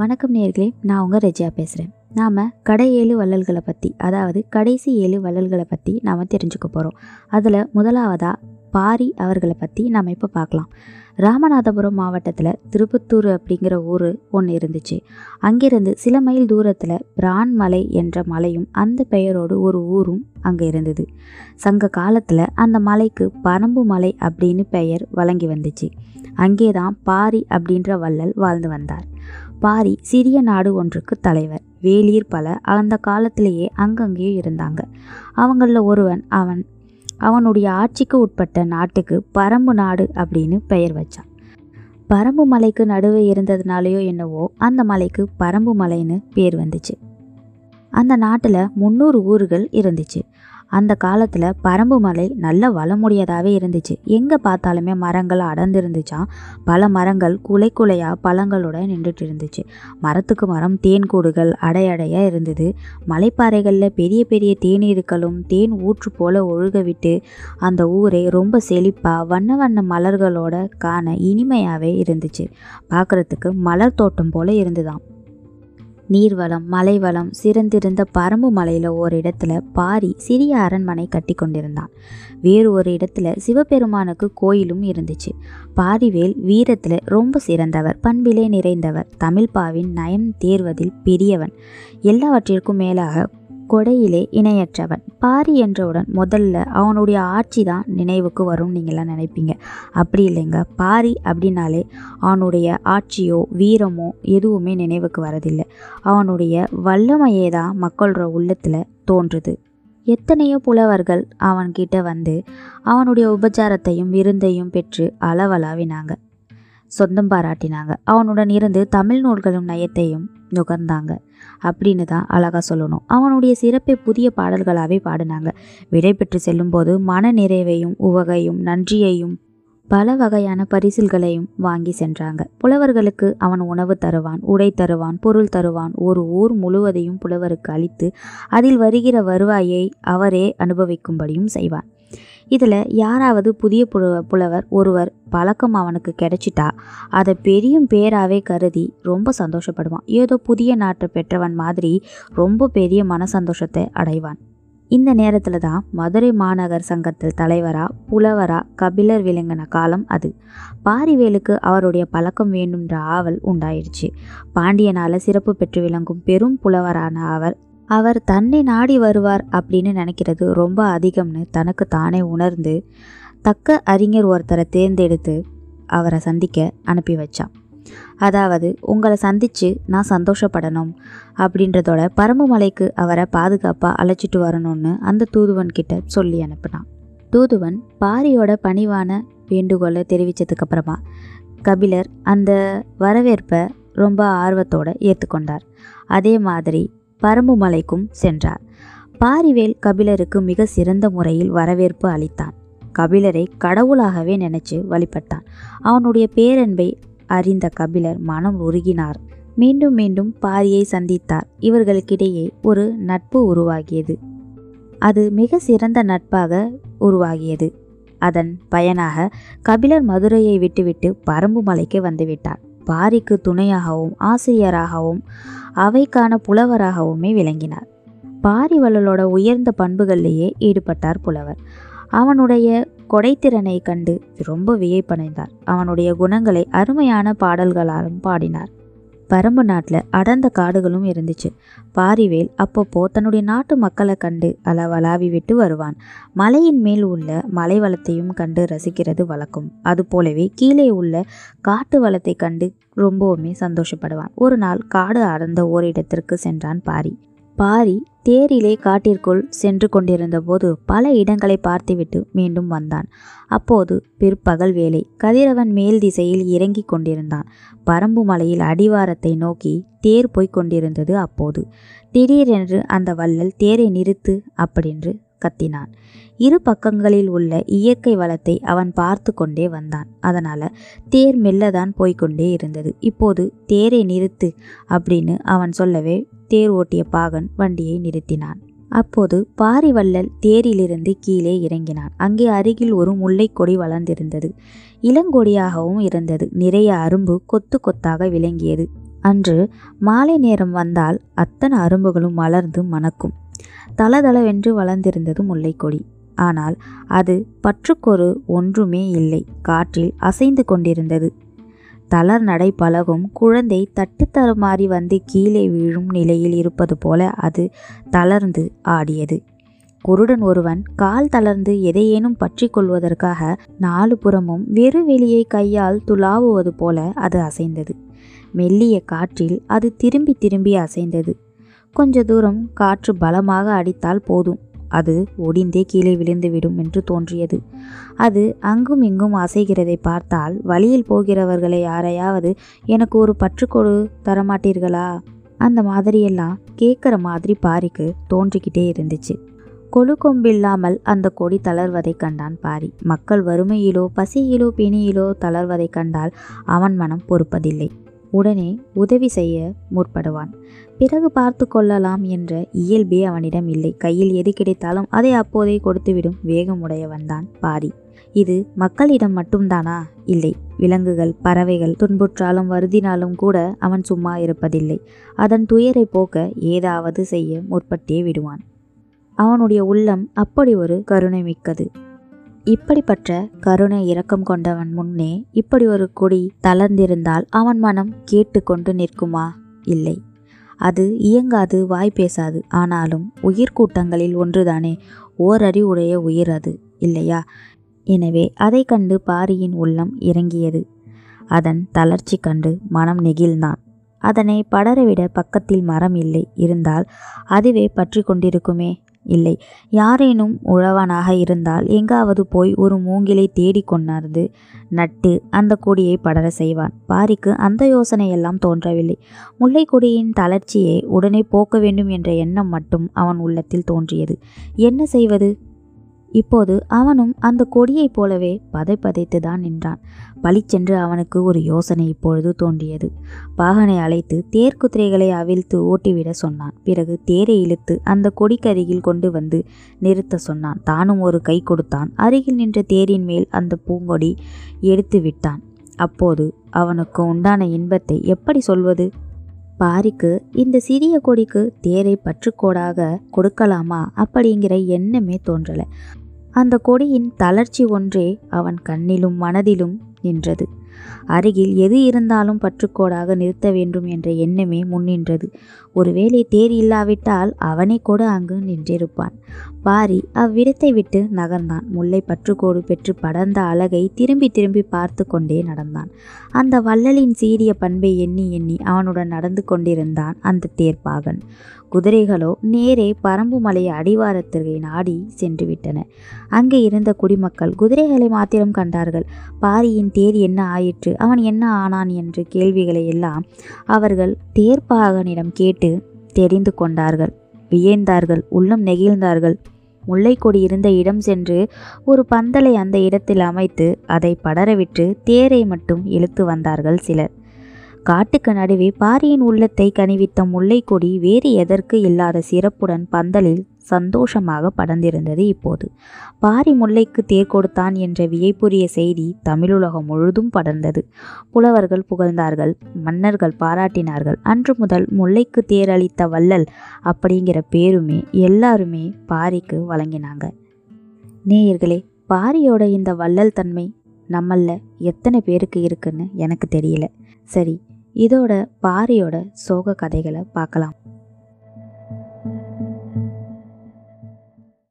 வணக்கம் நேர்களே நான் உங்கள் ரெஜியா பேசுகிறேன் நாம் கடை ஏழு வள்ளல்களை பற்றி அதாவது கடைசி ஏழு வள்ளல்களை பற்றி நாம் தெரிஞ்சுக்க போகிறோம் அதில் முதலாவதாக பாரி அவர்களை பற்றி நாம் இப்போ பார்க்கலாம். ராமநாதபுரம் மாவட்டத்தில் திருப்பத்தூர் அப்படிங்கிற ஊர் ஒன்று இருந்துச்சு. அங்கிருந்து சில மைல் தூரத்தில் பிரான்மலை என்ற மலையும் அந்த பெயரோடு ஒரு ஊரும் அங்கே இருந்தது. சங்க காலத்தில் அந்த மலைக்கு பரம்பு மலை அப்படின்னு பெயர் வழங்கி வந்துச்சு. அங்கே தான் பாரி அப்படின்ற வள்ளல் வாழ்ந்து வந்தார். பாரி சிறிய நாடு ஒன்றுக்கு தலைவர். வேலீர் பல அந்த காலத்திலேயே அங்கங்கேயே இருந்தாங்க. அவங்களில் ஒருவன் அவன் அவனுடைய ஆட்சிக்கு உட்பட்ட நாட்டுக்கு பரம்பு நாடு அப்படின்னு பெயர் வச்சான். பரம்பு மலைக்கு நடுவே இருந்ததுனாலேயோ என்னவோ அந்த மலைக்கு பரம்பு மலைன்னு பேர் வந்துச்சு. அந்த நாட்டில் முந்நூறு ஊர்கள் இருந்துச்சு. அந்த காலத்தில் பரம்பு மலை நல்ல வளமுடையதாகவே இருந்துச்சு. எங்கே பார்த்தாலுமே மரங்கள் அடர்ந்துருந்துச்சா? பல மரங்கள் குலை குலையாக பழங்களோட நின்றுட்டு இருந்துச்சு. மரத்துக்கு மரம் தேன் கூடுகள் அடையடையாக இருந்தது. மலைப்பாறைகளில் பெரிய பெரிய தேனீர்களும் தேன் ஊற்று போல ஒழுக விட்டு அந்த ஊரை ரொம்ப செழிப்பாக வண்ண வண்ண மலர்களோட காண இனிமையாகவே இருந்துச்சு. பார்க்குறதுக்கு மலர் தோட்டம் போல இருந்துதான் நீர்வளம் மலைவளம் சிறந்திருந்த பரம்பு மலையில் ஒரு இடத்துல பாரி சிறிய அரண்மனை கட்டி கொண்டிருந்தான். வேறு ஒரு இடத்துல சிவபெருமானுக்கு கோயிலும் இருந்துச்சு. பாரிவேல் வீரத்தில் ரொம்ப சிறந்தவர் பண்பிலே நிறைந்தவர். தமிழ்பாவின் நயம் தேர்வதில் பெரியவன். எல்லாவற்றிற்கும் மேலாக கொடையிலே இணையற்றவன். பாரி என்றவுடன் முதல்ல அவனுடைய ஆட்சி தான் நினைவுக்கு வரும் நீங்களாம் நினைப்பீங்க. அப்படி இல்லைங்க. பாரி அப்படின்னாலே அவனுடைய ஆட்சியோ வீரமோ எதுவுமே நினைவுக்கு வரதில்லை. அவனுடைய வல்லமையே தான் மக்களோட உள்ளத்தில் தோன்றுது. எத்தனையோ புலவர்கள் அவன்கிட்ட வந்து அவனுடைய உபச்சாரத்தையும் விருந்தையும் பெற்று அளவலாவினாங்க. சொந்தம் பாராட்டினாங்க. அவனுடன் இருந்து தமிழ் நூல்களும் நயத்தையும் நுகர்ந்தாங்க. அப்படின்னு தான் அழகாக சொல்லணும். அவனுடைய சிறப்பை புதிய பாடல்களாகவே பாடினாங்க. விடை பெற்று செல்லும்போது மன நிறைவையும் உவகையும் நன்றியையும் பல வகையான பரிசில்களையும் வாங்கி சென்றாங்க. புலவர்களுக்கு அவன் உணவு தருவான் உடை தருவான் பொருள் தருவான். ஒரு ஊர் முழுவதையும் புலவருக்கு அளித்து அதில் வருகிற வருவாயை அவரே அனுபவிக்கும்படியும் செய்வான். இதில் யாராவது புதிய புல புலவர் ஒருவர் பழக்கம் அவனுக்கு கிடைச்சிட்டா அதை பெரியும் பேராகவே கருதி ரொம்ப சந்தோஷப்படுவான். ஏதோ புதிய நாட்டை பெற்றவன் மாதிரி ரொம்ப பெரிய மன சந்தோஷத்தை அடைவான். இந்த நேரத்தில் தான் மதுரை மாநகர் சங்கத்தில் தலைவராக புலவராக கபிலர் விளங்கின காலம் அது. பாரிவேலுக்கு அவருடைய பழக்கம் வேண்டும்ன்ற ஆவல் உண்டாயிடுச்சு பாண்டியனால் சிறப்பு பெற்று விளங்கும் பெரும் புலவரான அவர் அவர் தன்னை நாடி வருவார் அப்படின்னு நினைக்கிறது ரொம்ப அதிகம்னு தனக்கு தானே உணர்ந்து தக்க அறிஞர் ஒருத்தரை தேர்ந்தெடுத்து அவரை சந்திக்க அனுப்பி வச்சான் அதாவது உங்களை சந்தித்து நான் சந்தோஷப்படணும் அப்படின்றதோட பரம்புமலைக்கு அவரை பாதுகாப்பாக அழைச்சிட்டு வரணும்னு அந்த தூதுவன் கிட்ட சொல்லி அனுப்பினான். தூதுவன் பாரியோட பணிவான வேண்டுகோளை தெரிவித்ததுக்கப்புறமா கபிலர் அந்த வரவேற்பை ரொம்ப ஆர்வத்தோடு ஏற்றுக்கொண்டார் அதே மாதிரி பரம்பு மலைக்கும் சென்றார். பாரிவேல் கபிலருக்கு மிக சிறந்த முறையில் வரவேற்பு அளித்தான். கபிலரை கடவுளாகவே நினைச்சு வழிபட்டான். அவனுடைய பேரன்பை அறிந்த கபிலர் மனம் உருகினார். மீண்டும் மீண்டும் பாரியை சந்தித்தார். இவர்களுக்கிடையே ஒரு நட்பு உருவாகியது. அது மிக சிறந்த நட்பாக உருவாகியது. அதன் பயனாக கபிலர் மதுரையை விட்டுவிட்டு பரம்பு மலைக்கு வந்துவிட்டார். பாரிக்கு துணையாகவும் ஆசிரியராகவும் அவைக்கான புலவராகவுமே விளங்கினார். பாரிவள்ளலோட உயர்ந்த பண்புகளிலேயே ஈடுபட்டார் புலவர். அவனுடைய கொடைத்திறனை கண்டு ரொம்ப வியப்படைந்தார். அவனுடைய குணங்களை அருமையான பாடல்களாலும் பாடினார். பரம்பு நாட்டில் அடர்ந்த காடுகளும் இருந்துச்சு. பாரிவேல் அப்பப்போ தன்னுடைய நாட்டு மக்களை கண்டு அளவலாவி விட்டு வருவான். மலையின் மேல் உள்ள மலை வளத்தையும் கண்டு ரசிக்கிறது வழக்கம். அதுபோலவே கீழே உள்ள காட்டு வளத்தை கண்டு ரொம்பவுமே சந்தோஷப்படுவான். ஒரு நாள் காடு அடர்ந்த ஓரிடத்திற்கு சென்றான் பாரி. பாரி தேரிலே காட்டிற்குள் சென்று கொண்டிருந்தபோது பல இடங்களை பார்த்துவிட்டு மீண்டும் வந்தான். அப்போது பிற்பகல் வேலை கதிரவன் மேல் திசையில் இறங்கிக் கொண்டிருந்தான். பரம்பு மலையில் அடிவாரத்தை நோக்கி தேர் போய்க் கொண்டிருந்தது அப்போது. திடீரென்று அந்த வள்ளல் தேரை நிறுத்து அப்படின்று கத்தினான். இரு பக்கங்களில் உள்ள இயற்கை வளத்தை அவன் பார்த்து கொண்டே வந்தான். அதனால தேர் மெல்லதான் போய்கொண்டே இருந்தது. இப்போது தேரை நிறுத்து அப்படின்னு அவன் சொல்லவே தேர் ஓட்டிய பாகன் வண்டியை நிறுத்தினான். அப்போது பாரிவள்ளல் தேரிலிருந்து கீழே இறங்கினான். அங்கே அருகில் ஒரு முல்லைக்கொடி வளர்ந்திருந்தது. இளங்கொடியாகவும் இருந்தது. நிறைய அரும்பு கொத்து கொத்தாக விளங்கியது. அன்று மாலை நேரம் வந்தால் அத்தனை அரும்புகளும் மலர்ந்து மணக்கும். தளதளவென்று வளர்ந்திருந்தது முல்லைக்கொடி. ஆனால் அது பற்றுக்கொரு ஒன்றுமே இல்லை. காற்றில் அசைந்து கொண்டிருந்தது. தளர் நடை பழகும் குழந்தை தட்டு தருமாறி வந்து கீழே விழும் நிலையில் இருப்பது போல அது தளர்ந்து ஆடியது. குருடன் ஒருவன் கால் தளர்ந்து எதையேனும் பற்றி கொள்வதற்காக நாலு புறமும் வெறு வெளியை கையால் துளாவுவது போல அது அசைந்தது. மெல்லிய காற்றில் அது திரும்பி திரும்பி அசைந்தது. கொஞ்ச தூரம் காற்று பலமாக அடித்தால் போதும். அது ஒடிந்தே கீழே விழுந்துவிடும் என்று தோன்றியது. அது அங்கும் இங்கும் அசைகிறதை பார்த்தால் வழியில் போகிறவர்களை யாரையாவது எனக்கு ஒரு பற்றுக்கொடு தரமாட்டீர்களா? அந்த மாதிரியெல்லாம் கேட்குற மாதிரி பாரிக்கு தோன்றிக்கிட்டே இருந்துச்சு. கொழு கொம்பில்லாமல் அந்த கொடி தளர்வதை கண்டான் பாரி. மக்கள் வறுமையிலோ பசியிலோ பிணியிலோ தளர்வதை கண்டால் அவன் மனம் பொறுப்பதில்லை. உடனே உதவி செய்ய முற்படுவான். பிறகு பார்த்து கொள்ளலாம் என்ற இயல்பே அவனிடம் இல்லை. கையில் எது கிடைத்தாலும் அதை அப்போதே கொடுத்துவிடும் வேகமுடையவன்தான் பாரி. இது மக்களிடம் மட்டும்தானா? இல்லை. விலங்குகள் பறவைகள் துன்புற்றாலும் வருதினாலும் கூட அவன் சும்மா இருப்பதில்லை. அதன் துயரை போக்க ஏதாவது செய்ய முற்பட்டே விடுவான். அவனுடைய உள்ளம் அப்படி ஒரு கருணை மிக்கது இப்படிப்பட்ட கருணை இரக்கம் கொண்டவன் முன்னே இப்படி ஒரு கொடி தளர்ந்திருந்தால் அவன் மனம் கேட்டுக்கொண்டு நிற்குமா? இல்லை. அது இயங்காது வாய் பேசாது. ஆனாலும் உயிர் கூட்டங்களில் ஒன்றுதானே? ஓரறிவுடைய உயிர் அது இல்லையா? எனவே அதை கண்டு பாரியின் உள்ளம் இறங்கியது. அதன் தளர்ச்சி கண்டு மனம் நெகிழ்ந்தான். அதனை படரவிட பக்கத்தில் மரம் இல்லை. இருந்தால் அதுவே பற்றி கொண்டிருக்குமே? இல்லை. யாரேனும் உழவனாக இருந்தால் எங்காவது போய் ஒரு மூங்கிலை தேடி கொண்டார்ந்து நட்டு அந்த கொடியை படர செய்வான். பாரிக்கு அந்த யோசனையெல்லாம் தோன்றவில்லை. முல்லைக்கொடியின் தளர்ச்சியை உடனே போக்க வேண்டும் என்ற எண்ணம் மட்டும் அவன் உள்ளத்தில் தோன்றியது. என்ன செய்வது? இப்போது அவனும் அந்த கொடியைப் போலவே பதை பதைத்து தான் நின்றான் பளிச்சென்று அவனுக்கு ஒரு யோசனை இப்பொழுது தோன்றியது. பாகனை அழைத்து தேர் குதிரைகளை அவிழ்த்து ஓட்டிவிட சொன்னான். பிறகு தேரை இழுத்து அந்த கொடிக்கருகில் கொண்டு வந்து நிறுத்த சொன்னான். தானும் ஒரு கை கொடுத்தான். அருகில் நின்ற தேரின் மேல் அந்த பூங்கொடி எடுத்து விட்டான். அப்போது அவனுக்கு உண்டான இன்பத்தை எப்படி சொல்வது? பாரிக்கு இந்த சிறிய கொடிக்கு தேரை பற்றுக்கோடாக கொடுக்கலாமா? அப்படிங்கிற எண்ணமே தோன்றலை. அந்த கொடியின் தளர்ச்சி ஒன்றே அவன் கண்ணிலும் மனதிலும் நின்றது. அருகில் எது இருந்தாலும் பற்றுக்கோடாக நிறுத்த வேண்டும் என்ற எண்ணமே முன்னின்றது ஒருவேளை தேர் இல்லாவிட்டால் அவனை கூட அங்கு நின்றிருப்பான். பாரி அவ்விடத்தை விட்டு நகர்ந்தான். முல்லை பற்றுக்கோடு பெற்று படர்ந்த அழகை திரும்பி திரும்பி பார்த்து கொண்டே நடந்தான். அந்த வள்ளலின் சீரிய பண்பை எண்ணி எண்ணி அவனுடன் நடந்து கொண்டிருந்தான் அந்த தேர்ப்பாகன் குதிரைகளோ நேரே பரம்புமலை அடிவாரத்திற்கு நாடி சென்று விட்டன. அங்கே இருந்த குடிமக்கள் குதிரைகளை மாத்திரம் கண்டார்கள். பாரியின் தேர் என்ன ஆயிற்று. அவன் என்ன ஆனான் என்று கேள்விகளை எல்லாம் அவர்கள் தேர்ப்பாகனிடம் கேட்டு தெரிந்து கொண்டார்கள். வியந்தார்கள் உள்ளம் நெகிழ்ந்தார்கள். முல்லைக்கொடி இருந்த இடம் சென்று ஒரு பந்தலை அந்த இடத்தில் அமைத்து அதை படரவிட்டு தேரை மட்டும் இழுத்து வந்தார்கள் சிலர். காட்டுக்கு நடுவே பாரியின் உள்ளத்தை கனிவித்த முல்லைக்கொடி வேறு எதற்கு இல்லாத சிறப்புடன் பந்தலில் சந்தோஷமாக படர்ந்திருந்தது இப்போது. பாரி முல்லைக்கு தேர் கொடுத்தான் என்ற வியப்புரிய செய்தி தமிழுலகம் முழுதும் படர்ந்தது. புலவர்கள் புகழ்ந்தார்கள் மன்னர்கள் பாராட்டினார்கள். அன்று முதல் முல்லைக்கு தேர் அளித்த வள்ளல் அப்படிங்கிற பேருமே எல்லாருமே பாரிக்கு வழங்கினாங்க. நேயர்களே பாரியோட இந்த வள்ளல் தன்மை நம்மள எத்தனை பேருக்கு இருக்குன்னு எனக்கு தெரியல. சரி இதோட பாரியோட சோக கதைகளை பார்க்கலாம்.